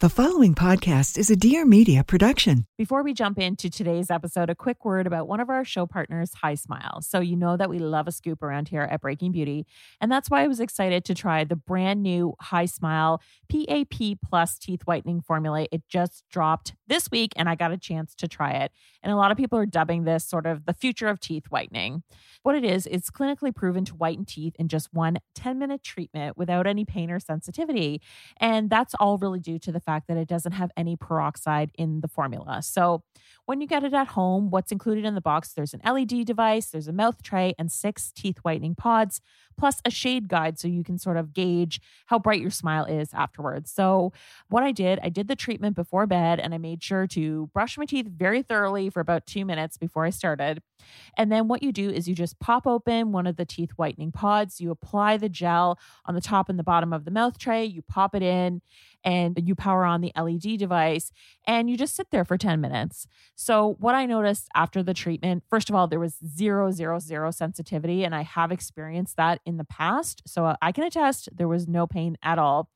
The following podcast is a Dear Media production. Before we jump into today's episode, a quick word about one of our show partners, Hismile. So, you know that we love a scoop around here at Breaking Beauty. And that's why I was excited to try the brand new Hismile PAP Plus teeth whitening formula. It just dropped this week, and I got a chance to try it. And a lot of people are dubbing this sort of the future of teeth whitening. What it is, it's clinically proven to whiten teeth in just one 10 minute treatment without any pain or sensitivity. And that's all really due to the fact that it doesn't have any peroxide in the formula. So when you get it at home, what's included in the box, there's an LED device, there's a mouth tray, and six teeth whitening pods, plus a shade guide so you can sort of gauge how bright your smile is afterwards. So what I did, I did the treatment before bed and I made sure to brush my teeth very thoroughly for about two minutes before I started. And then what you do is you just pop open one of the teeth whitening pods, you apply the gel on the top and the bottom of the mouth tray, you pop it in, and you power on the LED device and you just sit there for 10 minutes. So, what I noticed after the treatment, first of all, there was zero, zero, zero sensitivity, and I have experienced that in the past. So, I can attest there was no pain at all.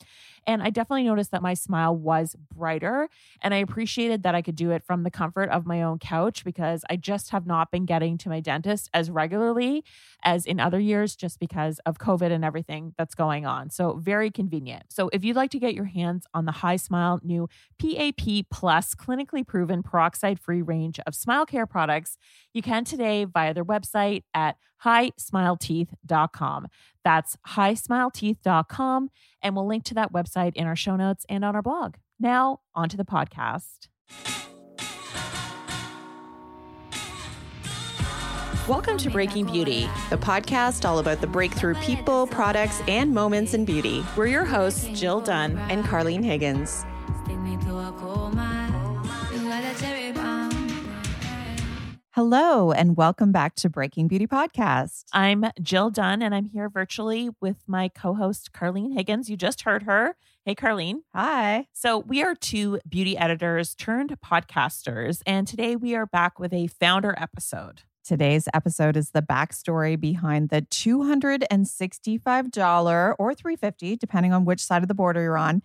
And I definitely noticed that my smile was brighter. And I appreciated that I could do it from the comfort of my own couch because I just have not been getting to my dentist as regularly as in other years just because of COVID and everything that's going on. So, very convenient. So, if you'd like to get your hands on the Hismile new PAP Plus clinically proven peroxide free range of smile care products, you can today via their website at hismileteeth.com. That's hismileteeth.com. And we'll link to that website in our show notes and on our blog. Now, on to the podcast. Welcome to Breaking Beauty, the podcast all about the breakthrough people, products, and moments in beauty. We're your hosts, Jill Dunn and Carlene Higgins. Hello, and welcome back to Breaking Beauty Podcast. I'm Jill Dunn, and I'm here virtually with my co host, Carlene Higgins. You just heard her. Hey, Carlene. Hi. So, we are two beauty editors turned podcasters, and today we are back with a founder episode. Today's episode is the backstory behind the $265 or 350, depending on which side of the border you're on,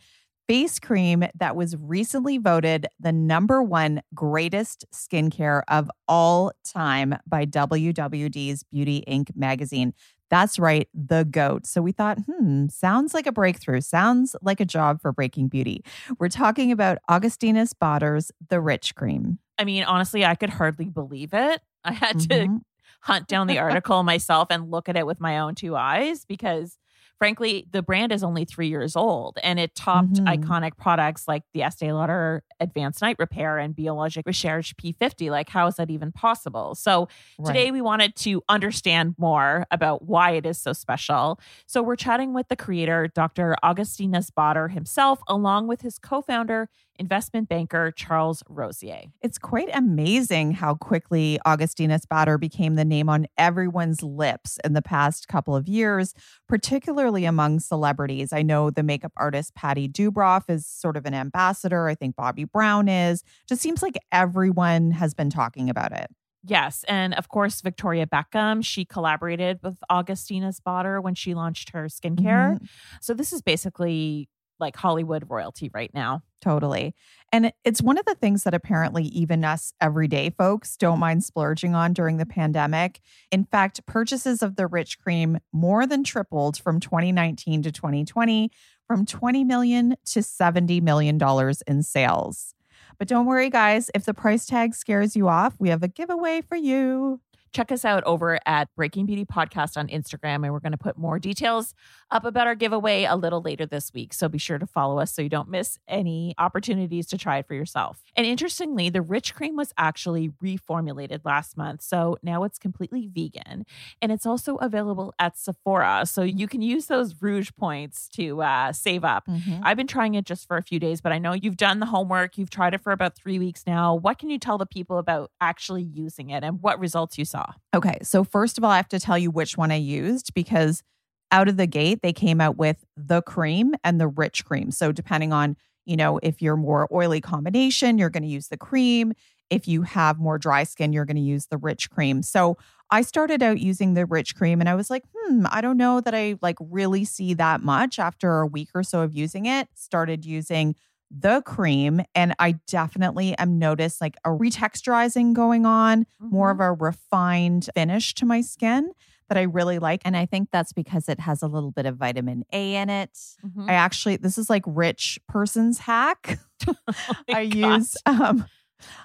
face cream that was recently voted the number one greatest skincare of all time by WWD's Beauty Inc. magazine. That's right, the GOAT. So we thought, hmm, sounds like a breakthrough, sounds like a job for Breaking Beauty. We're talking about Augustinus Bader's The Rich Cream. I mean, honestly, I could hardly believe it. I had mm-hmm. to hunt down the article myself and look at it with my own two eyes because frankly, the brand is only three years old and it topped mm-hmm. iconic products like the Estee Lauder Advanced Night Repair and Biologique Recherche P50. Like, how is that even possible? So, right. today we wanted to understand more about why it is so special. So, we're chatting with the creator, Dr. Augustinus Bader himself, along with his co founder investment banker Charles Rosier. It's quite amazing how quickly Augustinus Bader became the name on everyone's lips in the past couple of years, particularly among celebrities. I know the makeup artist Pati Dubroff is sort of an ambassador. I think Bobbi Brown is. Just seems like everyone has been talking about it. Yes. And of course, Victoria Beckham, she collaborated with Augustinus Bader when she launched her skincare. Mm-hmm. So this is basically like Hollywood royalty right now. Totally. And it's one of the things that apparently even us everyday folks don't mind splurging on during the pandemic. In fact, purchases of the Rich Cream more than tripled from 2019 to 2020 from 20 million to 70 million dollars in sales. But don't worry guys, if the price tag scares you off, we have a giveaway for you. Check us out over at Breaking Beauty Podcast on Instagram, and we're going to put more details up about our giveaway a little later this week. So be sure to follow us so you don't miss any opportunities to try it for yourself. And interestingly, the Rich Cream was actually reformulated last month. So now it's completely vegan. And it's also available at Sephora. So you can use those Rouge points to uh, save up. Mhm. I've been trying it just for a few days, but I know you've done the homework. You've tried it for about three weeks now. What can you tell the people about actually using it and what results you saw? Okay. So, first of all, I have to tell you which one I used because out of the gate, they came out with the cream and the rich cream. So, depending on, you know, if you're more oily combination, you're going to use the cream. If you have more dry skin, you're going to use the rich cream. So, I started out using the rich cream and I was like, hmm, I don't know that I like really see that much after a week or so of using it. Started using the cream and I definitely am noticed like a retexturizing going on, more of a refined finish to my skin that I really like. And I think that's because it has a little bit of vitamin A in it. Mhm. I actually, this is like rich person's hack. I God. use, um,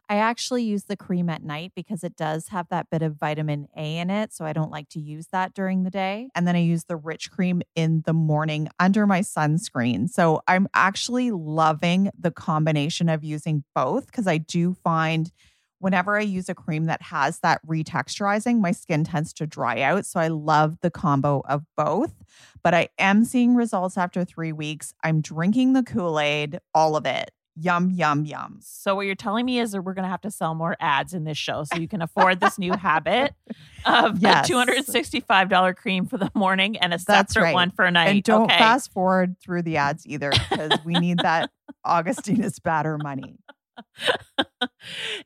I actually use the cream at night because it does have that bit of vitamin A in it. So I don't like to use that during the day. And then I use the rich cream in the morning under my sunscreen. So I'm actually loving the combination of using both because I do find whenever I use a cream that has that retexturizing, my skin tends to dry out. So I love the combo of both. But I am seeing results after three weeks. I'm drinking the Kool Aid, all of it. Yum, yum, yum. So what you're telling me is that we're going to have to sell more ads in this show so you can afford this new habit of Yes. a $265 cream for the morning and a That's separate right. one for a night. And don't okay. fast forward through the ads either because we need that Augustinus Bader money.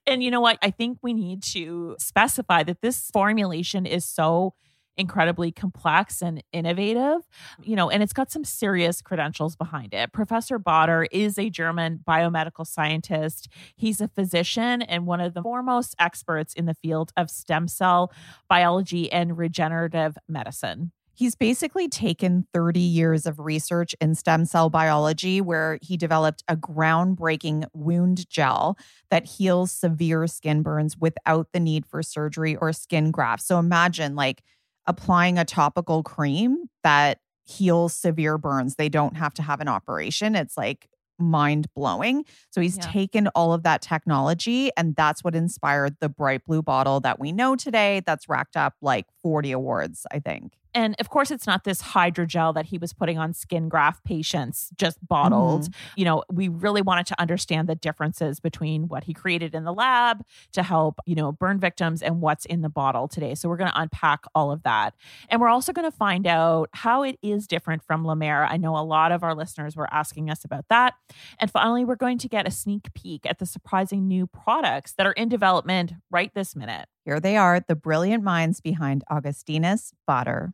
and you know what? I think we need to specify that this formulation is so incredibly complex and innovative, you know, and it's got some serious credentials behind it. Professor Bader is a German biomedical scientist. He's a physician and one of the foremost experts in the field of stem cell biology and regenerative medicine. He's basically taken 30 years of research in stem cell biology, where he developed a groundbreaking wound gel that heals severe skin burns without the need for surgery or skin grafts. So imagine like applying a topical cream that heals severe burns. They don't have to have an operation. It's like mind blowing. So he's Yeah. taken all of that technology, and that's what inspired the bright blue bottle that we know today that's racked up like 40 awards, I think. And of course, it's not this hydrogel that he was putting on skin graft patients, just bottled. Mm-hmm. You know, we really wanted to understand the differences between what he created in the lab to help, you know, burn victims and what's in the bottle today. So we're going to unpack all of that. And we're also going to find out how it is different from Mer. I know a lot of our listeners were asking us about that. And finally, we're going to get a sneak peek at the surprising new products that are in development right this minute. Here they are, the brilliant minds behind Augustinus Bader.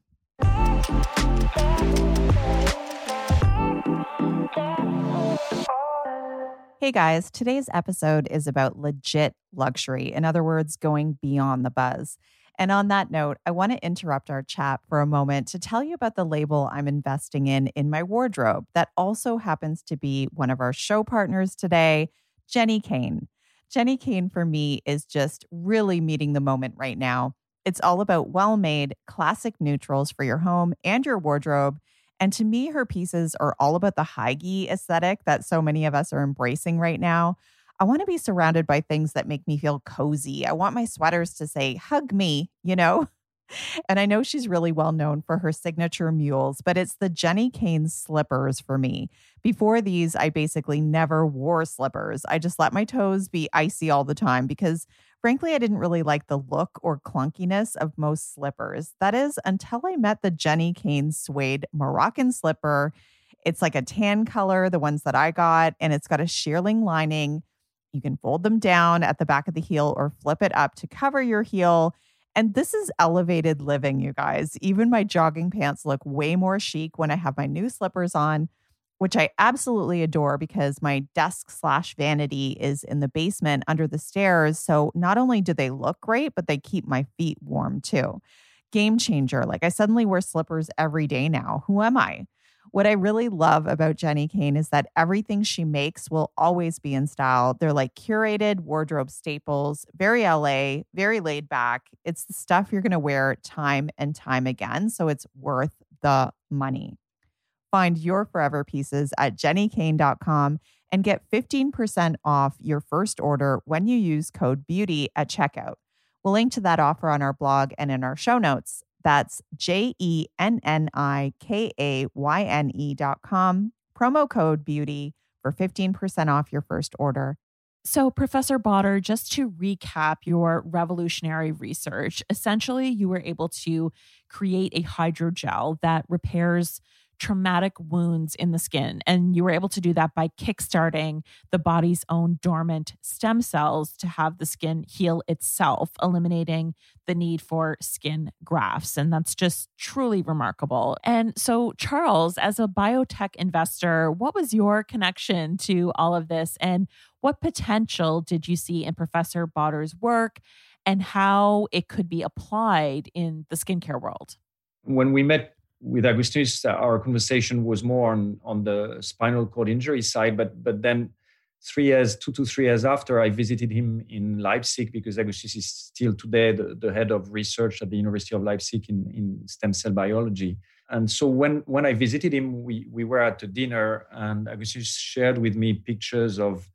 Hey guys, today's episode is about legit luxury. In other words, going beyond the buzz. And on that note, I want to interrupt our chat for a moment to tell you about the label I'm investing in in my wardrobe that also happens to be one of our show partners today, Jenni Kayne. Jenni Kayne for me is just really meeting the moment right now. It's all about well made, classic neutrals for your home and your wardrobe. And to me, her pieces are all about the high aesthetic that so many of us are embracing right now. I want to be surrounded by things that make me feel cozy. I want my sweaters to say, hug me, you know? And I know she's really well known for her signature mules, but it's the Jenni Kayne slippers for me. Before these, I basically never wore slippers. I just let my toes be icy all the time because, frankly, I didn't really like the look or clunkiness of most slippers. That is, until I met the Jenni Kayne suede Moroccan slipper. It's like a tan color, the ones that I got, and it's got a shearling lining. You can fold them down at the back of the heel or flip it up to cover your heel. And this is elevated living, you guys. Even my jogging pants look way more chic when I have my new slippers on, which I absolutely adore because my desk slash vanity is in the basement under the stairs. So not only do they look great, but they keep my feet warm too. Game changer. Like I suddenly wear slippers every day now. Who am I? What I really love about Jenni Kayne is that everything she makes will always be in style. They're like curated wardrobe staples, very LA, very laid back. It's the stuff you're going to wear time and time again. So it's worth the money. Find your forever pieces at jennikayne.com and get 15% off your first order when you use code BEAUTY at checkout. We'll link to that offer on our blog and in our show notes. That's J E N N I K A Y N E dot com. Promo code BEAUTY for 15% off your first order. So, Professor Bader, just to recap your revolutionary research, essentially you were able to create a hydrogel that repairs traumatic wounds in the skin. And you were able to do that by kickstarting the body's own dormant stem cells to have the skin heal itself, eliminating the need for skin grafts. And that's just truly remarkable. And so, Charles, as a biotech investor, what was your connection to all of this? And what potential did you see in Professor Bader's work and how it could be applied in the skincare world? When we met with Augustinus, uh, our conversation was more on, on the spinal cord injury side, but but then three years, two to three years after, I visited him in Leipzig because Augustinus is still today the, the head of research at the University of Leipzig in, in stem cell biology. And so when, when I visited him, we, we were at a dinner and Augustinus shared with me pictures of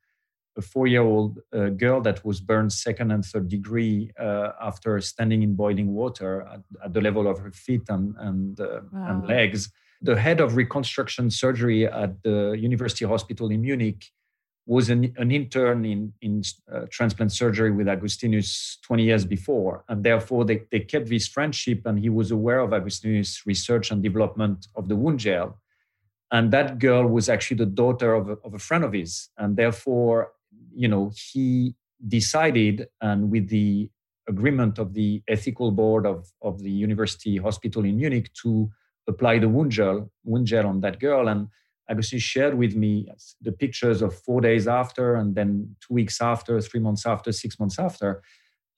a four-year-old uh, girl that was burned second and third degree uh, after standing in boiling water at, at, the level of her feet and and, uh, wow. and legs. The head of reconstruction surgery at the University Hospital in Munich was an, an intern in, in uh, transplant surgery with Augustinus 20 years before. And therefore, they, they kept this friendship, and he was aware of Augustinus' research and development of the wound gel. And that girl was actually the daughter of a, of a friend of his. And therefore, you know, he decided, and with the agreement of the ethical board of, of the university hospital in Munich, to apply the wound gel, wound gel on that girl. And Agustin shared with me the pictures of four days after, and then two weeks after, three months after, six months after.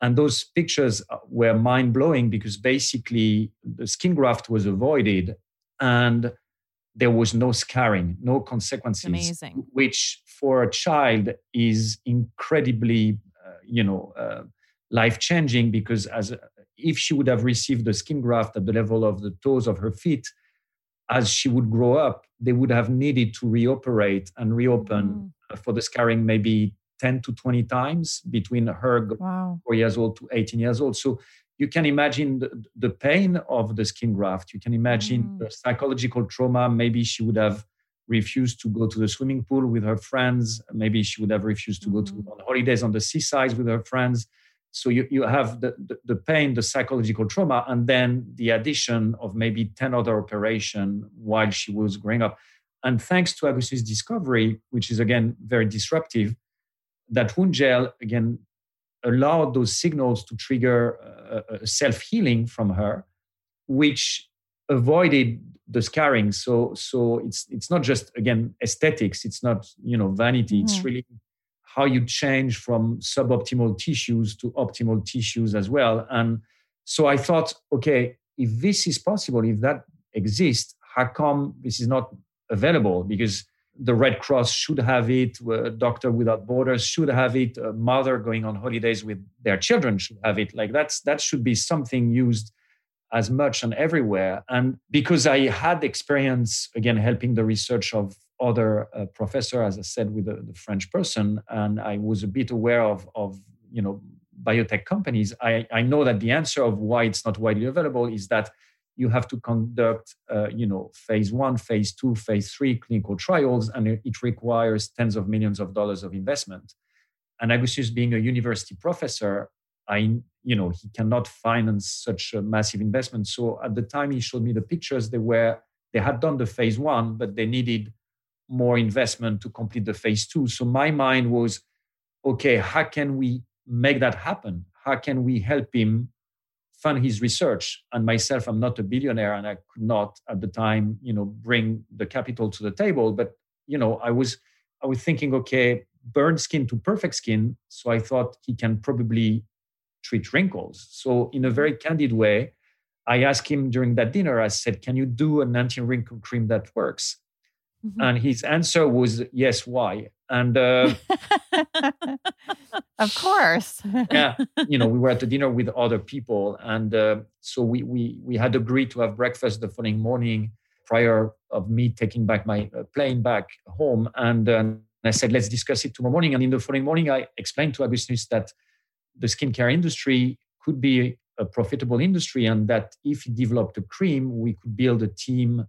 And those pictures were mind blowing because basically the skin graft was avoided and there was no scarring, no consequences. Amazing. Which for a child is incredibly, uh, you know, uh, life changing because as if she would have received the skin graft at the level of the toes of her feet, as she would grow up, they would have needed to reoperate and reopen mm. for the scarring maybe 10 to 20 times between her wow. four years old to 18 years old. So you can imagine the, the pain of the skin graft. You can imagine mm. the psychological trauma. Maybe she would have refused to go to the swimming pool with her friends. Maybe she would have refused to go to mm. on holidays on the seaside with her friends. So you, you have the, the, the, pain, the psychological trauma, and then the addition of maybe 10 other operation while she was growing up. And thanks to Agus's discovery, which is again very disruptive, that wound gel again allowed those signals to trigger a, a self healing from her, which avoided the scarring. So, so it's it's not just again aesthetics. It's not you know vanity. Mm-hmm. It's really how you change from suboptimal tissues to optimal tissues as well. And so I thought, okay, if this is possible, if that exists, how come this is not available? Because the Red Cross should have it, Doctor Without Borders should have it, a mother going on holidays with their children should have it. Like that's that should be something used as much and everywhere. And because I had experience again helping the research of other uh, professor, as I said, with the, the, French person, and I was a bit aware of of you know biotech companies. I, I know that the answer of why it's not widely available is that you have to conduct, uh, you know, phase one, phase two, phase three clinical trials, and it requires tens of millions of dollars of investment. And Augustinus, being a university professor, I, you know, he cannot finance such a massive investment. So at the time he showed me the pictures, they were they had done the phase one, but they needed more investment to complete the phase two. So my mind was, okay, how can we make that happen? How can we help him fund his research. And myself, I'm not a billionaire, and I could not at the time, you know, bring the capital to the table. But you know, I was I was thinking, okay, burn skin to perfect skin. So I thought he can probably treat wrinkles. So in a very candid way, I asked him during that dinner, I said, Can you do an anti wrinkle cream that works? Mm-hmm. And his answer was, Yes, why? And uh, of course. yeah. You know, we were at the dinner with other people. And uh, so we, we, we had agreed to have breakfast the following morning prior of me taking back my uh, plane back home. And uh, I said, let's discuss it tomorrow morning. And in the following morning, I explained to Augustinus that the skincare industry could be a profitable industry and that if he developed a cream, we could build a team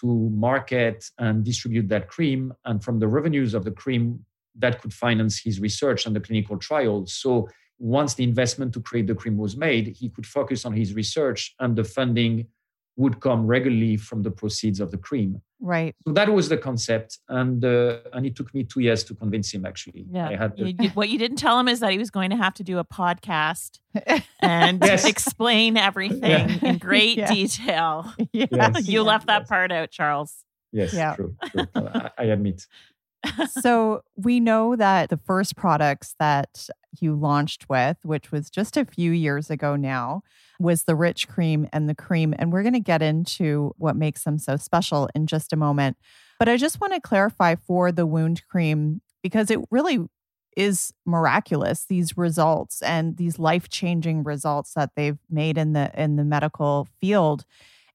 to market and distribute that cream. And from the revenues of the cream, that could finance his research and the clinical trials. So once the investment to create the cream was made, he could focus on his research and the funding would come regularly from the proceeds of the cream. Right. So that was the concept, and uh, and it took me two years to convince him. Actually, yeah. I had to... what you didn't tell him is that he was going to have to do a podcast and yes. explain everything yeah. in great yeah. detail. Yes. you left that yes. part out, Charles. Yes, yeah. true. true. I, I admit. so we know that the first products that you launched with, which was just a few years ago now, was the rich cream and the cream. And we're going to get into what makes them so special in just a moment. But I just want to clarify for the wound cream because it really is miraculous these results and these life-changing results that they've made in the in the medical field.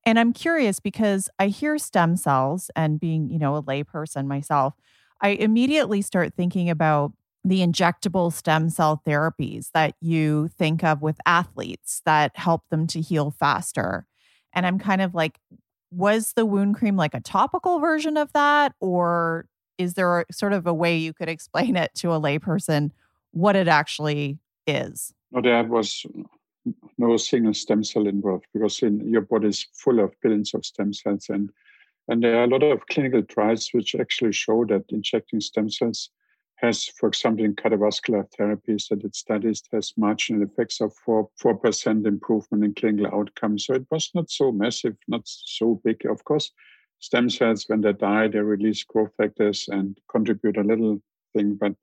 And I'm curious because I hear stem cells and being, you know, a layperson myself, I immediately start thinking about the injectable stem cell therapies that you think of with athletes that help them to heal faster. And I'm kind of like, was the wound cream like a topical version of that? Or is there sort of a way you could explain it to a layperson what it actually is? No, there was no single stem cell involved because in your body is full of billions of stem cells and and there are a lot of clinical trials which actually show that injecting stem cells has, for example, in cardiovascular therapies that it studies has marginal effects of 4, 4% improvement in clinical outcomes. So it was not so massive, not so big. Of course, stem cells, when they die, they release growth factors and contribute a little thing. But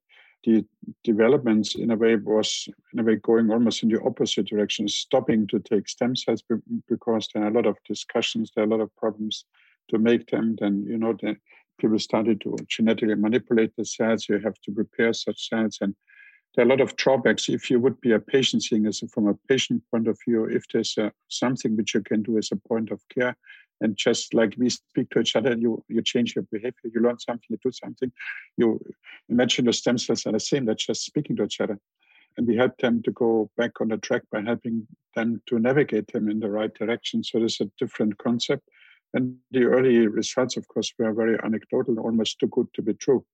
the developments in a way was in a way going almost in the opposite direction, stopping to take stem cells because there are a lot of discussions, there are a lot of problems to make them. Then, you know, the people started to genetically manipulate the cells. You have to prepare such cells. And there are a lot of drawbacks. If you would be a patient seeing as from a patient point of view, if there's a, something which you can do as a point of care, and just like we speak to each other, you you change your behavior, you learn something, you do something. You imagine the stem cells are the same, they're just speaking to each other. And we help them to go back on the track by helping them to navigate them in the right direction. So there's a different concept. And the early results, of course, were very anecdotal, almost too good to be true.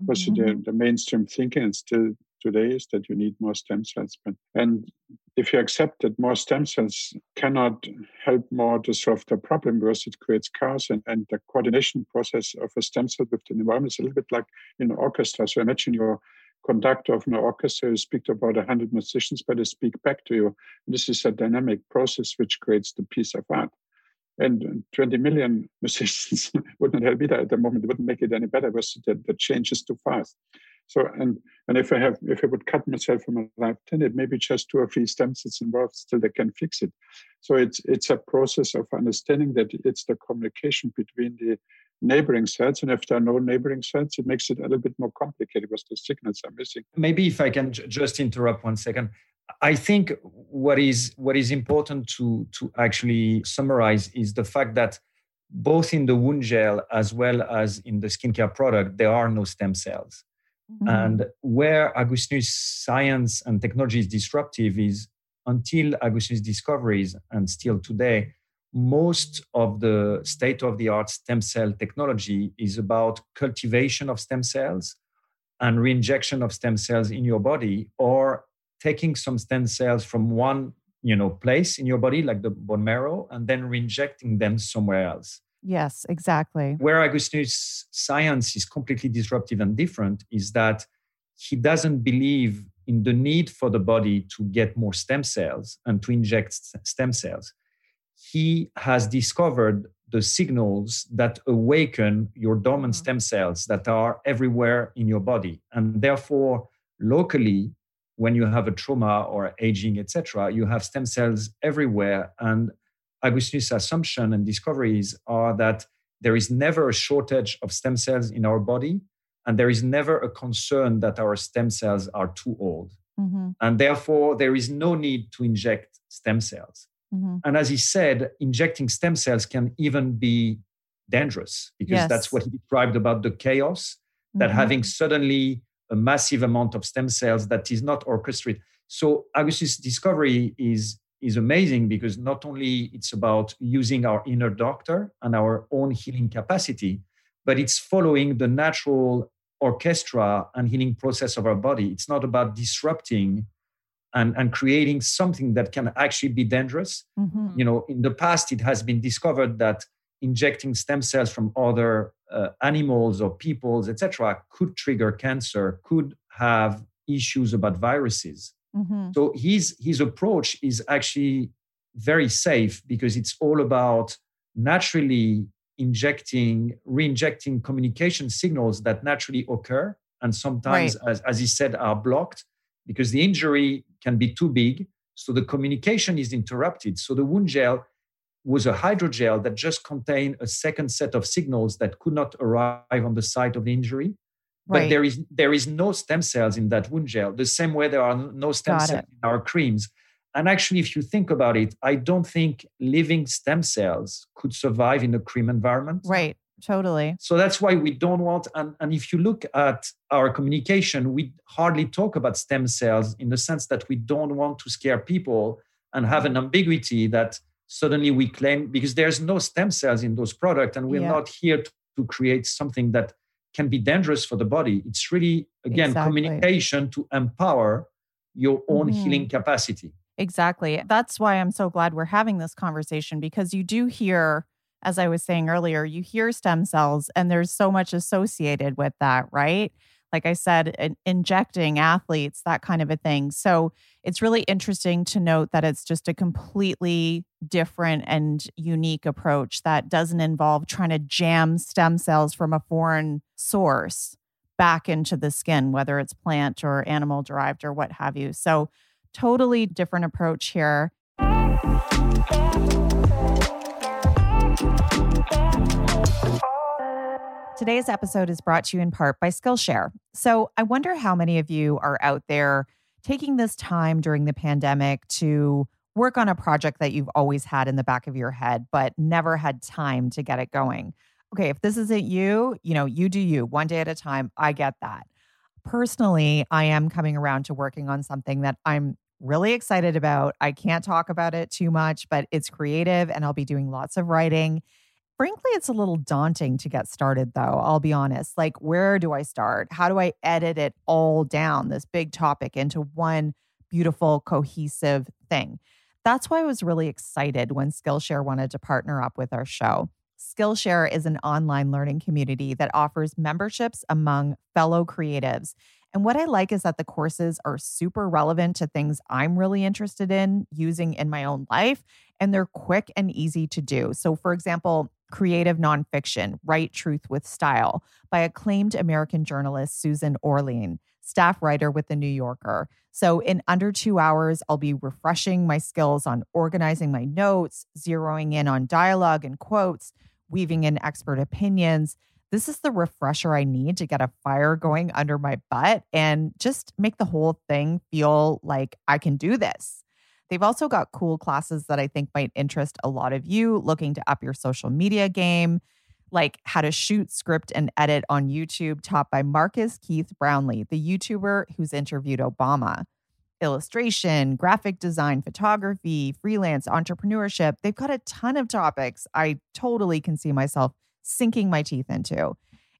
Because mm-hmm. the, the mainstream thinking and still today is that you need more stem cells. But, and if you accept that more stem cells cannot help more to solve the problem because it creates chaos and, and the coordination process of a stem cell with the environment is a little bit like in an orchestra. So imagine your conductor of an orchestra, you speak to about 100 musicians, but they speak back to you. This is a dynamic process which creates the piece of art and 20 million musicians would not help either at the moment. It wouldn't make it any better because the, the change is too fast. So and and if I have if I would cut myself from a life it maybe just two or three stem cells involved, still they can fix it. So it's it's a process of understanding that it's the communication between the neighboring cells, and if there are no neighboring cells, it makes it a little bit more complicated because the signals are missing. Maybe if I can j- just interrupt one second. I think what is what is important to to actually summarize is the fact that both in the wound gel as well as in the skincare product, there are no stem cells. Mm-hmm. And where Augustinus science and technology is disruptive is until Augustinus discoveries and still today, most of the state of the art stem cell technology is about cultivation of stem cells and reinjection of stem cells in your body or taking some stem cells from one you know place in your body like the bone marrow and then reinjecting them somewhere else. Yes exactly. Where Augustinus science is completely disruptive and different is that he doesn't believe in the need for the body to get more stem cells and to inject stem cells. He has discovered the signals that awaken your dormant mm-hmm. stem cells that are everywhere in your body. And therefore locally when you have a trauma or aging, etc., you have stem cells everywhere. And Augustinus' assumption and discoveries are that there is never a shortage of stem cells in our body, and there is never a concern that our stem cells are too old. Mm-hmm. And therefore, there is no need to inject stem cells. Mm-hmm. And as he said, injecting stem cells can even be dangerous because yes. that's what he described about the chaos that mm-hmm. having suddenly a massive amount of stem cells that is not orchestrated. So Augustus' discovery is is amazing because not only it's about using our inner doctor and our own healing capacity, but it's following the natural orchestra and healing process of our body. It's not about disrupting and, and creating something that can actually be dangerous. Mm-hmm. You know, in the past, it has been discovered that injecting stem cells from other uh, animals or peoples, etc., could trigger cancer, could have issues about viruses. Mm-hmm. So his his approach is actually very safe because it's all about naturally injecting, re-injecting communication signals that naturally occur and sometimes, right. as, as he said, are blocked because the injury can be too big. So the communication is interrupted. So the wound gel was a hydrogel that just contained a second set of signals that could not arrive on the site of the injury. Right. But there is there is no stem cells in that wound gel, the same way there are no stem Got cells it. in our creams. And actually, if you think about it, I don't think living stem cells could survive in a cream environment. Right. Totally. So that's why we don't want, and, and if you look at our communication, we hardly talk about stem cells in the sense that we don't want to scare people and have an ambiguity that suddenly we claim because there's no stem cells in those products and we're yeah. not here to, to, create something that can be dangerous for the body it's really again exactly. communication to empower your own mm-hmm. healing capacity exactly that's why i'm so glad we're having this conversation because you do hear as i was saying earlier you hear stem cells and there's so much associated with that right like I said, injecting athletes, that kind of a thing. So it's really interesting to note that it's just a completely different and unique approach that doesn't involve trying to jam stem cells from a foreign source back into the skin, whether it's plant or animal derived or what have you. So, totally different approach here. Today's episode is brought to you in part by Skillshare. So I wonder how many of you are out there taking this time during the pandemic to work on a project that you've always had in the back of your head, but never had time to get it going. Okay, if this isn't you, you know, you do you one day at a time. I get that. Personally, I am coming around to working on something that I'm really excited about. I can't talk about it too much, but it's creative and I'll be doing lots of writing. Frankly, it's a little daunting to get started, though. I'll be honest. Like, where do I start? How do I edit it all down, this big topic, into one beautiful, cohesive thing? That's why I was really excited when Skillshare wanted to partner up with our show. Skillshare is an online learning community that offers memberships among fellow creatives. And what I like is that the courses are super relevant to things I'm really interested in using in my own life, and they're quick and easy to do. So, for example, creative nonfiction, Write Truth with Style, by acclaimed American journalist Susan Orlean, staff writer with The New Yorker. So, in under two hours, I'll be refreshing my skills on organizing my notes, zeroing in on dialogue and quotes, weaving in expert opinions. This is the refresher I need to get a fire going under my butt and just make the whole thing feel like I can do this. They've also got cool classes that I think might interest a lot of you looking to up your social media game, like how to shoot, script, and edit on YouTube, taught by Marques Keith Brownlee, the YouTuber who's interviewed Obama. Illustration, graphic design, photography, freelance entrepreneurship. They've got a ton of topics I totally can see myself sinking my teeth into.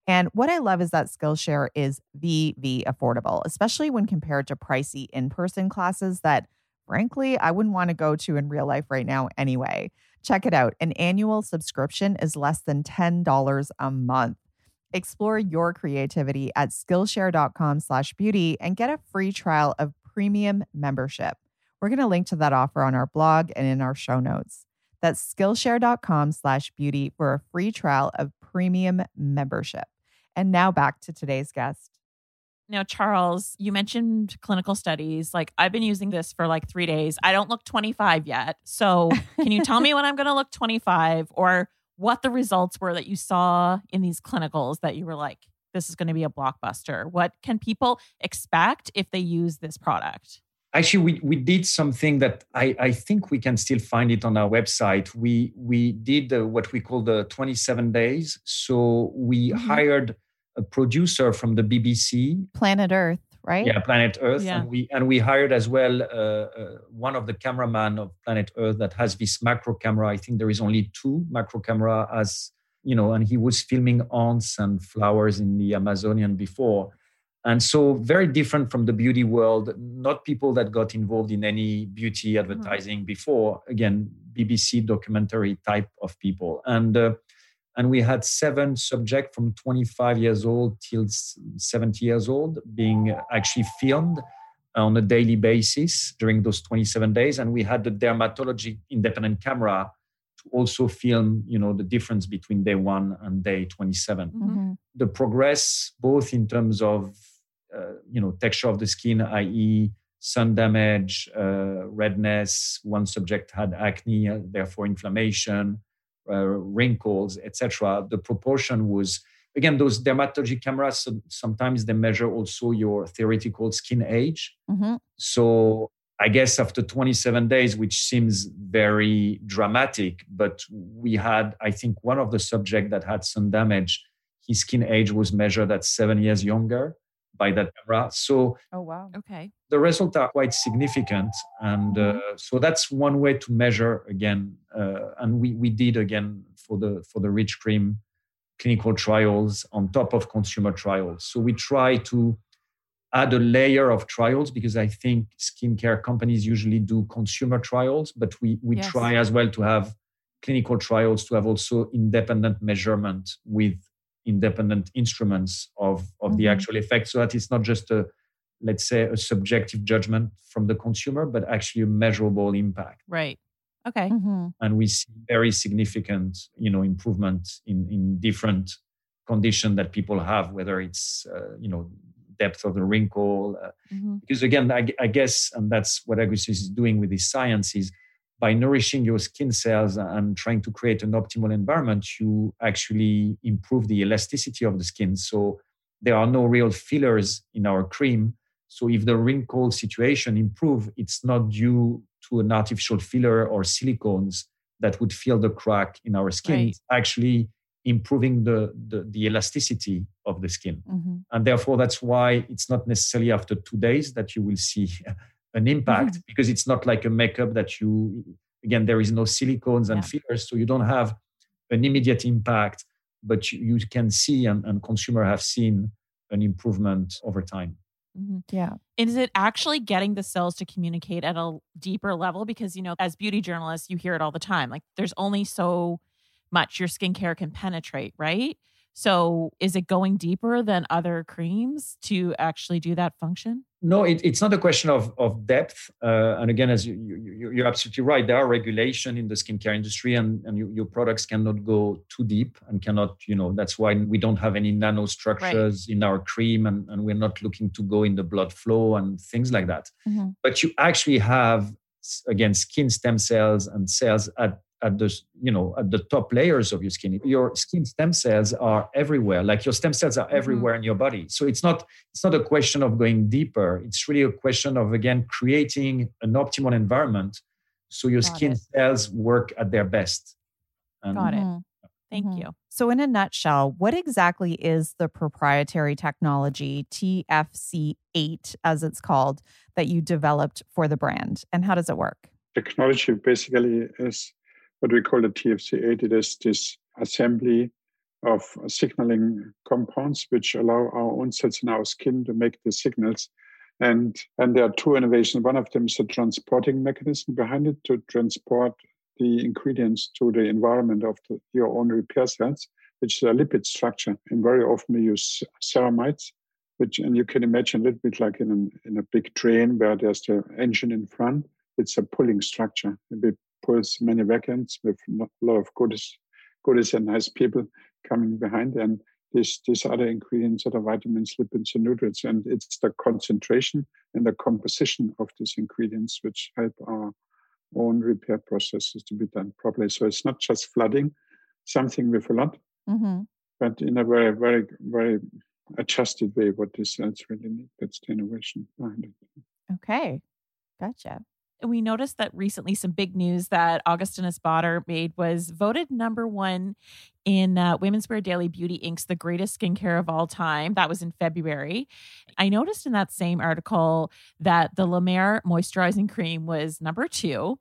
And what I love is that Skillshare is VV affordable, especially when compared to pricey in person classes that frankly, I wouldn't want to go to in real life right now anyway. Check it out. An annual subscription is less than $10 a month. Explore your creativity at Skillshare.com slash beauty and get a free trial of premium membership. We're going to link to that offer on our blog and in our show notes. That's Skillshare.com slash beauty for a free trial of premium membership. And now back to today's guest. Now, Charles, you mentioned clinical studies. Like, I've been using this for like three days. I don't look 25 yet. So, can you tell me when I'm going to look 25 or what the results were that you saw in these clinicals that you were like, this is going to be a blockbuster? What can people expect if they use this product? Actually, we, we did something that I, I think we can still find it on our website. We we did uh, what we call the 27 days. So we mm-hmm. hired a producer from the BBC, Planet Earth, right? Yeah, Planet Earth, yeah. and we and we hired as well uh, uh, one of the cameraman of Planet Earth that has this macro camera. I think there is only two macro camera as you know, and he was filming ants and flowers in the Amazonian before. And so, very different from the beauty world, not people that got involved in any beauty mm-hmm. advertising mm-hmm. before. Again, BBC documentary type of people. And, uh, and we had seven subjects from 25 years old till 70 years old being actually filmed on a daily basis during those 27 days. And we had the dermatology independent camera to also film you know the difference between day one and day 27 mm-hmm. the progress both in terms of uh, you know texture of the skin i.e sun damage uh, redness one subject had acne uh, therefore inflammation uh, wrinkles etc the proportion was again those dermatology cameras So sometimes they measure also your theoretical skin age mm-hmm. so I guess after 27 days, which seems very dramatic, but we had, I think, one of the subject that had some damage, his skin age was measured at seven years younger by that camera. So, oh wow, okay, the results are quite significant, and uh, mm-hmm. so that's one way to measure again. Uh, and we we did again for the for the rich cream clinical trials on top of consumer trials. So we try to add a layer of trials because I think skincare companies usually do consumer trials, but we, we yes. try as well to have clinical trials to have also independent measurement with independent instruments of, of mm-hmm. the actual effect so that it's not just a let's say a subjective judgment from the consumer but actually a measurable impact right okay mm-hmm. and we see very significant you know improvement in in different condition that people have whether it's uh, you know depth of the wrinkle. Uh, mm-hmm. Because again, I, I, guess, and that's what Augustus is doing with his science is by nourishing your skin cells and trying to create an optimal environment, you actually improve the elasticity of the skin. So there are no real fillers in our cream. So if the wrinkle situation improve, it's not due to an artificial filler or silicones that would fill the crack in our skin. Right. It's actually improving the, the, the elasticity of the skin. Mm-hmm. And therefore, that's why it's not necessarily after two days that you will see an impact mm-hmm. because it's not like a makeup that you, again, there is no silicones and yeah. fillers. So you don't have an immediate impact, but you, you can see and, and consumer have seen an improvement over time. Mm-hmm. Yeah. Is it actually getting the cells to communicate at a deeper level? Because, you know, as beauty journalists, you hear it all the time. Like there's only so much your skincare can penetrate, right? So is it going deeper than other creams to actually do that function? No, it, it's not a question of, of depth. Uh, and again, as you, you, are absolutely right, there are regulation in the skincare industry and, and you, your products cannot go too deep and cannot, you know, that's why we don't have any nanostructures right. in our cream and, and we're not looking to go in the blood flow and things like that. Mm-hmm. But you actually have, again, skin stem cells and cells at at the you know at the top layers of your skin your skin stem cells are everywhere like your stem cells are mm-hmm. everywhere mm-hmm. in your body so it's not it's not a question of going deeper it's really a question of again creating an optimal environment so your Got skin it. cells work at their best and, Got it. Mm-hmm. Thank mm-hmm. you. So, in a nutshell, what exactly is the proprietary technology, TFC8, as it's called, that you developed for the brand, and how does it work? Technology basically is what we call the TFC8. It is this assembly of signaling compounds which allow our own cells in our skin to make the signals. And, and there are two innovations. One of them is a transporting mechanism behind it to transport the ingredients to the environment of the, your own repair cells, which is a lipid structure. And very often we use ceramides, which, and you can imagine a little bit like in, an, in a big train where there's the engine in front. It's a pulling structure. We pulls many backends with a lot of goodies, goodies and nice people coming behind. And these these other ingredients that are vitamins, lipids, and nutrients. And it's the concentration and the composition of these ingredients which help our own repair processes to be done properly. So it's not just flooding something with a lot, mm-hmm. but in a very, very, very adjusted way what these cells really need. That's the innovation behind it. Okay. Gotcha we noticed that recently some big news that Augustinus Bader made was voted number one in uh, Women's Wear Daily Beauty Inc.'s The Greatest Skincare of All Time. That was in February. I noticed in that same article that the La Mer Moisturizing Cream was number two.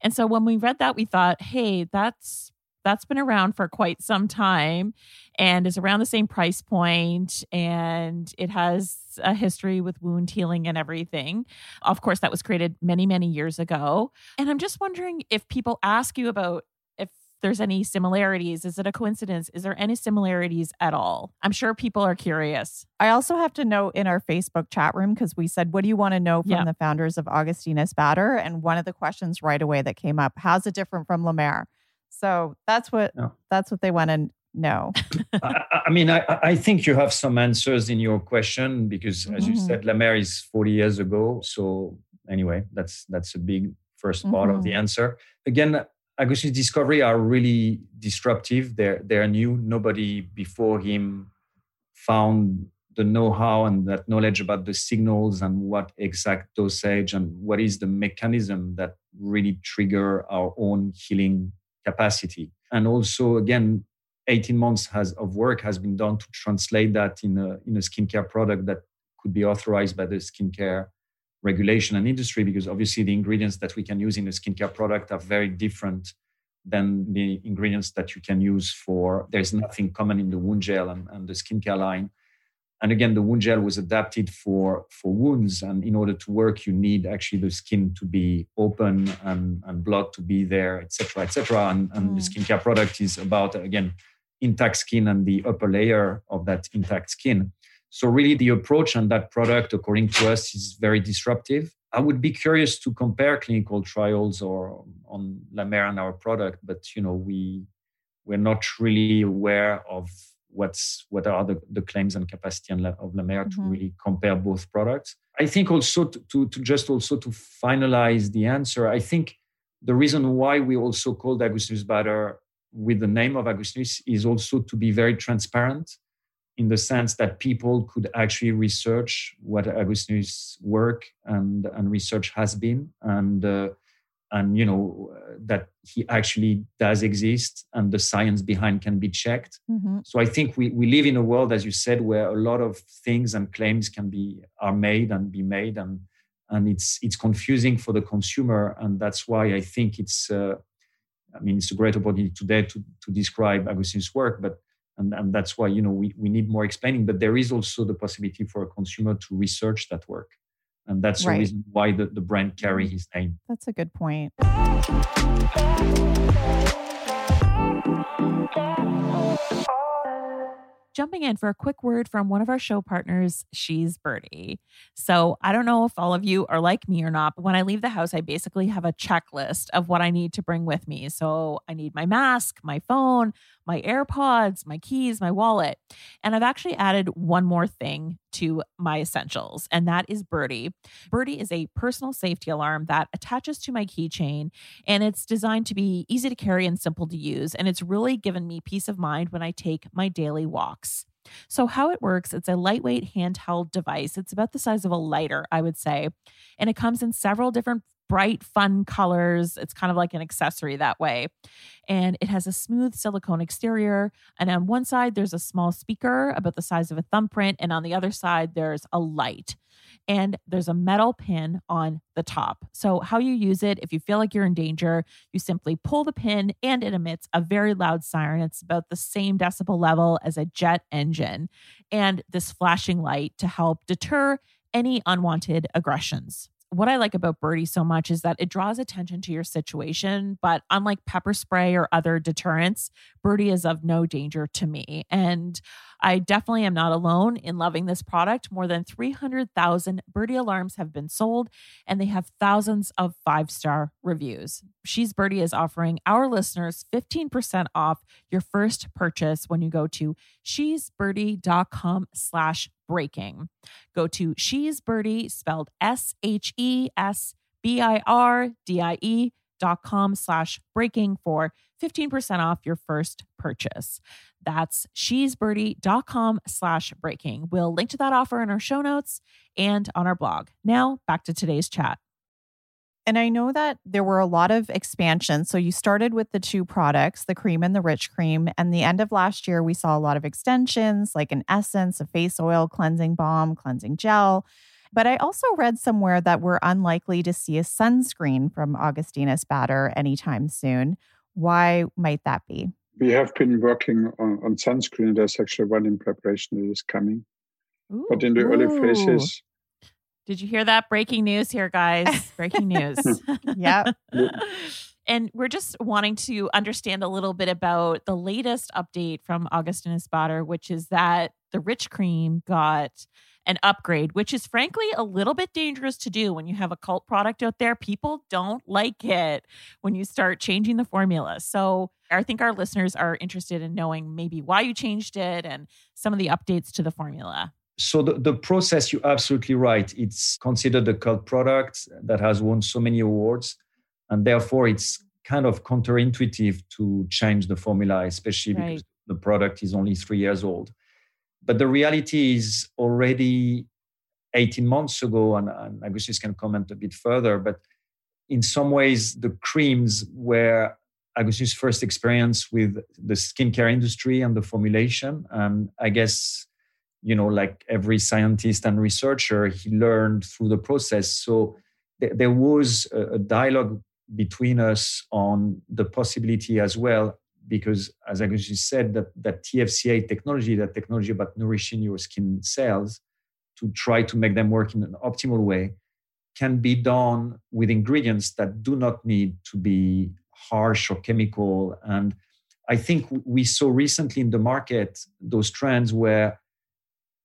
And so when we read that, we thought, hey, that's that's been around for quite some time and is around the same price point and it has a history with wound healing and everything. Of course, that was created many, many years ago. And I'm just wondering if people ask you about if there's any similarities. Is it a coincidence? Is there any similarities at all? I'm sure people are curious. I also have to note in our Facebook chat room because we said, What do you want to know from yeah. the founders of Augustinus Bader? And one of the questions right away that came up, How's it different from Mer? So that's what no. that's what they want to know. I, I, mean, I, I think you have some answers in your question because, as mm-hmm. you said, La Mer is 40 years ago. So anyway, that's that's a big first part mm-hmm. of the mm-hmm. answer. Again, Augustin's discovery are really disruptive. They're they're new. Nobody before him found the know-how and that knowledge about the signals and what exact dosage and what is the mechanism that really trigger our own healing capacity. And also, again, 18 months has, of work has been done to translate that in a, in a skincare product that could be authorized by the skincare regulation and industry, because obviously the ingredients that we can use in a skincare product are very different than the ingredients that you can use for, there's nothing common in the wound gel and, and the skincare line and again the wound gel was adapted for for wounds. And in order to work you need actually the skin to be open and, and blood to be there etc etc and, and mm. the skincare product is about again intact skin and the upper layer of that intact skin. So really the approach and that product according to us is very disruptive. I would be curious to compare clinical trials or on la mer and our product but you know we we're not really aware of what's what are the, the claims and capacity and of La Mer mm-hmm. to really compare both products. I think also to, to, to, just also to finalize the answer, I think the reason why we also called Augustinus Bader with the name of Augustinus is also to be very transparent in the sense that people could actually research what Augustinus' work and, and research has been and uh, and you know that he actually does exist and the science behind can be checked mm-hmm. so i think we, we live in a world as you said where a lot of things and claims can be are made and be made and and it's it's confusing for the consumer and that's why i think it's uh, i mean it's a great opportunity today to to describe augustin's work but and, and that's why you know we, we need more explaining but there is also the possibility for a consumer to research that work and that's right. the reason why the, the brand carry his name that's a good point jumping in for a quick word from one of our show partners, She's Birdie. So I don't know if all of you are like me or not, but when I leave the house, I basically have a checklist of what I need to bring with me. So I need my mask, my phone, my AirPods, my keys, my wallet. And I've actually added one more thing to my essentials, and that is Birdie. Birdie is a personal safety alarm that attaches to my keychain, and it's designed to be easy to carry and simple to use. And it's really given me peace of mind when I take my daily walks. So, how it works, it's a lightweight handheld device. It's about the size of a lighter, I would say. And it comes in several different bright, fun colors. It's kind of like an accessory that way. And it has a smooth silicone exterior. And on one side, there's a small speaker about the size of a thumbprint. And on the other side, there's a light. And there's a metal pin on the top. So, how you use it, if you feel like you're in danger, you simply pull the pin and it emits a very loud siren. It's about the same decibel level as a jet engine. And this flashing light to help deter any unwanted aggressions what I like about Birdie so much is that it draws attention to your situation. But unlike pepper spray or other deterrents, Birdie is of no danger to me. And I definitely am not alone in loving this product. More than 300,000 Birdie alarms have been sold, and they have thousands of five star reviews. She's Birdie is offering our listeners 15% off your first purchase when you go to shesbirdie.com slash breaking. Go to She's Birdie, spelled S H E S B I R D I E dot com slash breaking for 15% off your first purchase. That's shesbirdie.com slash breaking. We'll link to that offer in our show notes and on our blog. Now back to today's chat. And I know that there were a lot of expansions. So you started with the two products, the cream and the rich cream. And the end of last year, we saw a lot of extensions like an essence, a face oil, cleansing balm, cleansing gel. But I also read somewhere that we're unlikely to see a sunscreen from Augustinus Bader anytime soon. Why might that be? We have been working on, on sunscreen. There's actually one in preparation that is coming. Ooh. But in the early phases, Did you hear that? Breaking news here, guys. Breaking news. Yep. and we're just wanting to understand a little bit about the latest update from Augustinus Bader, which is that the rich cream got an upgrade, which is frankly a little bit dangerous to do when you have a cult product out there. People don't like it when you start changing the formula. So I think our listeners are interested in knowing maybe why you changed it and some of the updates to the formula. So the, the process, you're absolutely right. It's considered a cult product that has won so many awards. And therefore, it's kind of counterintuitive to change the formula, especially Right. because the product is only three years old. But the reality is already 18 months ago, and, and Augustus can comment a bit further, but in some ways, the creams were Augustus' first experience with the skincare industry and the formulation. And I guess, you know, like every scientist and researcher, he learned through the process. So th- there was a, a dialogue between us on the possibility as well because as Augustus said, that, that TFC8 technology, that technology about nourishing your skin cells to try to make them work in an optimal way, can be done with ingredients that do not need to be harsh or chemical. And I think we saw recently in the market those trends where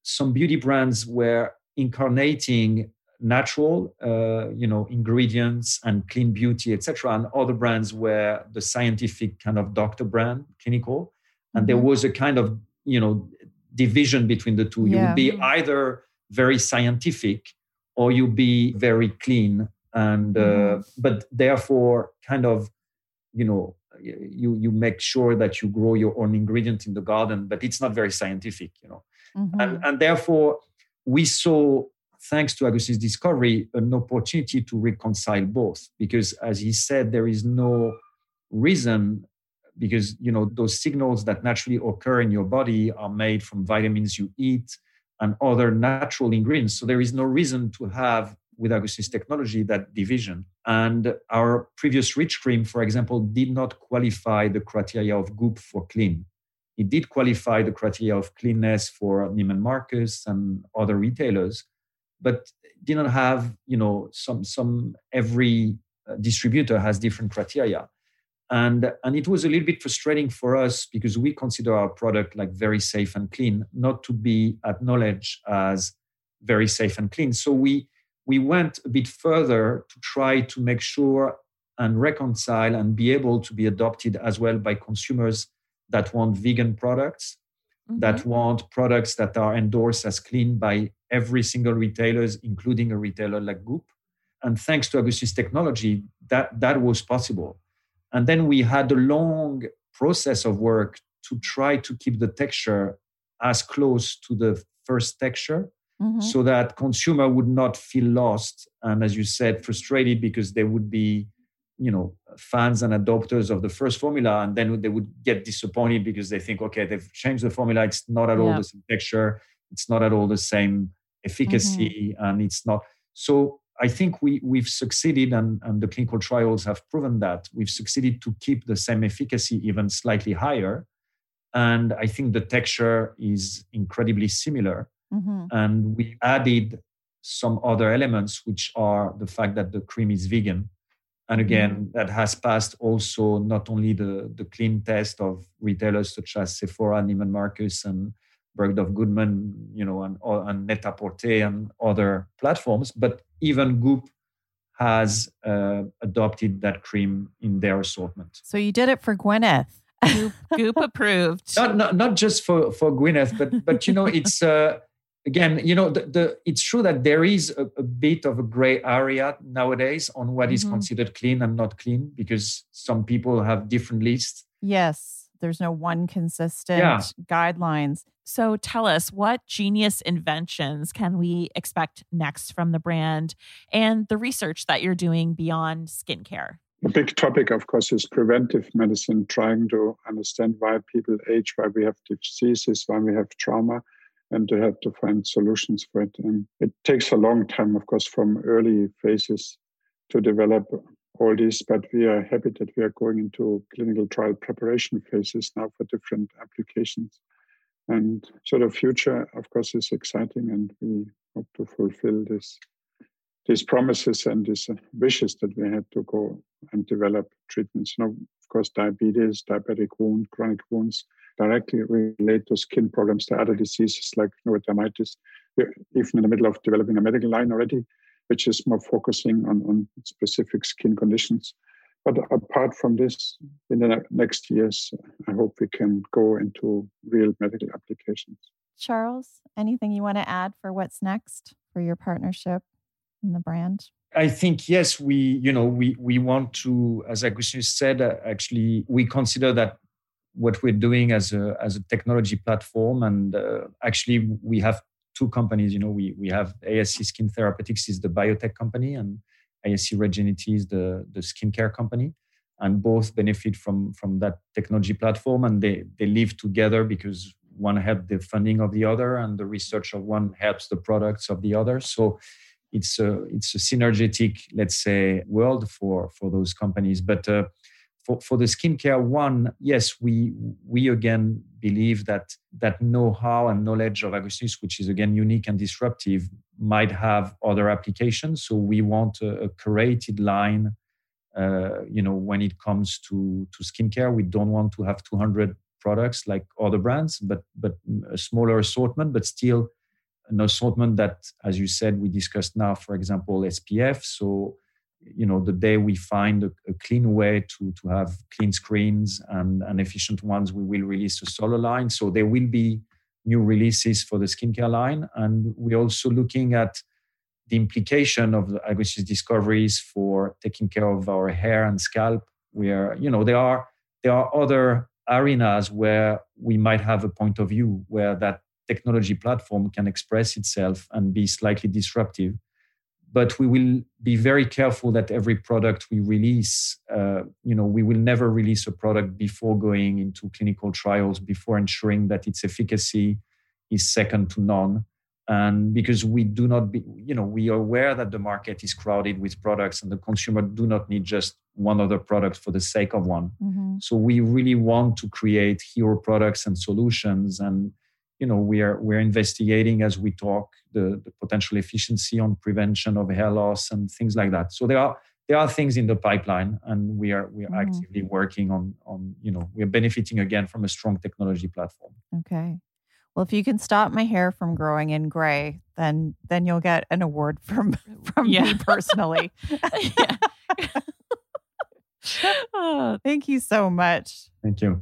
some beauty brands were incarnating natural uh, you know ingredients and clean beauty etc and other brands were the scientific kind of doctor brand clinical. And there Mhm. was a kind of you know division between the two. You would be either very scientific or you'd be very clean. And uh, but therefore kind of you know you you make sure that you grow your own ingredient in the garden but it's not very scientific you know. Mhm. and, and therefore we saw thanks to augustin's discovery an opportunity to reconcile both. Because as he said there is no reason because you know those signals that naturally occur in your body are made from vitamins you eat and other natural ingredients. So there is no reason to have with augustin's technology that division. And our previous rich cream for example did not qualify the criteria of goop for clean. It did qualify the criteria of cleanness for Neiman Marcus and other retailers, but didn't have, you know, some some every uh, distributor has different criteria. And, and it was a little bit frustrating for us because we consider our product like very safe and clean, not to be acknowledged as very safe and clean. So we we went a bit further to try to make sure and reconcile and be able to be adopted as well by consumers that want vegan products, that want products that are endorsed as clean by every single retailers, including a retailer like Goop. And thanks to Augustus technology, that, that was possible. And then we had a long process of work to try to keep the texture as close to the first texture Mhm. so that consumer would not feel lost and as you said frustrated because they would be you know fans and adopters of the first formula and then they would get disappointed because they think okay they've changed the formula. It's not at all the same texture. It's not at all the same efficacy and it's not so i think we we've succeeded and, and the clinical trials have proven that. We've succeeded to keep the same efficacy even slightly higher and i think the texture is incredibly similar. Mhm. and we added some other elements which are the fact that the cream is vegan and again that has passed also not only the, the clean test of retailers such as sephora neiman marcus and Bergdorf Goodman, you know, and, and Net-a-Porter and other platforms. But even Goop has uh, adopted that cream in their assortment. So you did it for Gwyneth. Goop, Goop approved. Not, not not just for for Gwyneth, but but you know it's uh, again you know the, the it's true that there is a, a bit of a gray area nowadays on what is Mhm. considered clean and not clean because some people have different lists. Yes, there's no one consistent Yeah. guidelines. So tell us, what genius inventions can we expect next from the brand and the research that you're doing beyond skincare? The big topic, of course, is preventive medicine, trying to understand why people age, why we have diseases, why we have trauma, and to have to find solutions for it. And it takes a long time, of course, from early phases to develop all this, but we are happy that we are going into clinical trial preparation phases now for different applications. And so the future, of course, is exciting, and we hope to fulfill this these promises and these wishes that we had to go and develop treatments. Know, of course, diabetes, diabetic wound, chronic wounds directly relate to skin problems. to other diseases like neurodermitis. We're even in the middle of developing a medical line already, which is more focusing on, on specific skin conditions. But apart from this, in the next years, I hope we can go into real medical applications. Charles, anything you want to add for what's next for your partnership in the brand? I think yes, we you know we we want to, as Augustin said, uh, actually we consider that what we're doing as a as a technology platform, and uh, actually we have two companies. You know, we we have ASC Skin Therapeutics is the biotech company, and ASC Regenity is the the skincare company, and both benefit from from that technology platform, and they they live together because one helps the funding of the other, and the research of one helps the products of the other. So it's a it's a synergetic let's say world for for those companies but uh, for for the skincare one yes we we again believe that that know-how and knowledge of augustinus which is again unique and disruptive might have other applications so we want a, a curated line uh, you know when it comes to to skincare we don't want to have 200 products like other brands but but a smaller assortment but still an assortment that, as you said, we discussed now, for example, SPF. So, you know, the day we find a, a clean way to, to have clean screens and, and efficient ones, we will release a solar line. So there will be new releases for the skincare line. And we're also looking at the implication of the Augustin's discoveries for taking care of our hair and scalp, where, you know, there are there are other arenas where we might have a point of view where that technology platform can express itself and be slightly disruptive. But we will be very careful that every product we release, uh, you know, we will never release a product before going into clinical trials, before ensuring that its efficacy is second to none. And because we do not be, you know, we are aware that the market is crowded with products and the consumer do not need just one other product for the sake of one. Mm-hmm. So we really want to create hero products and solutions and you know we are we're investigating as we talk the, the potential efficiency on prevention of hair loss and things like that so there are there are things in the pipeline and we are we are Mhm. actively working on on you know we are benefiting again from a strong technology platform Okay. Well, if you can stop my hair from growing in gray, then then you'll get an award from from Yeah. me personally. Oh, thank you so much. thank you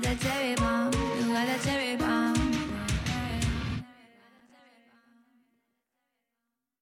got that cherry bomb, you got that cherry bomb.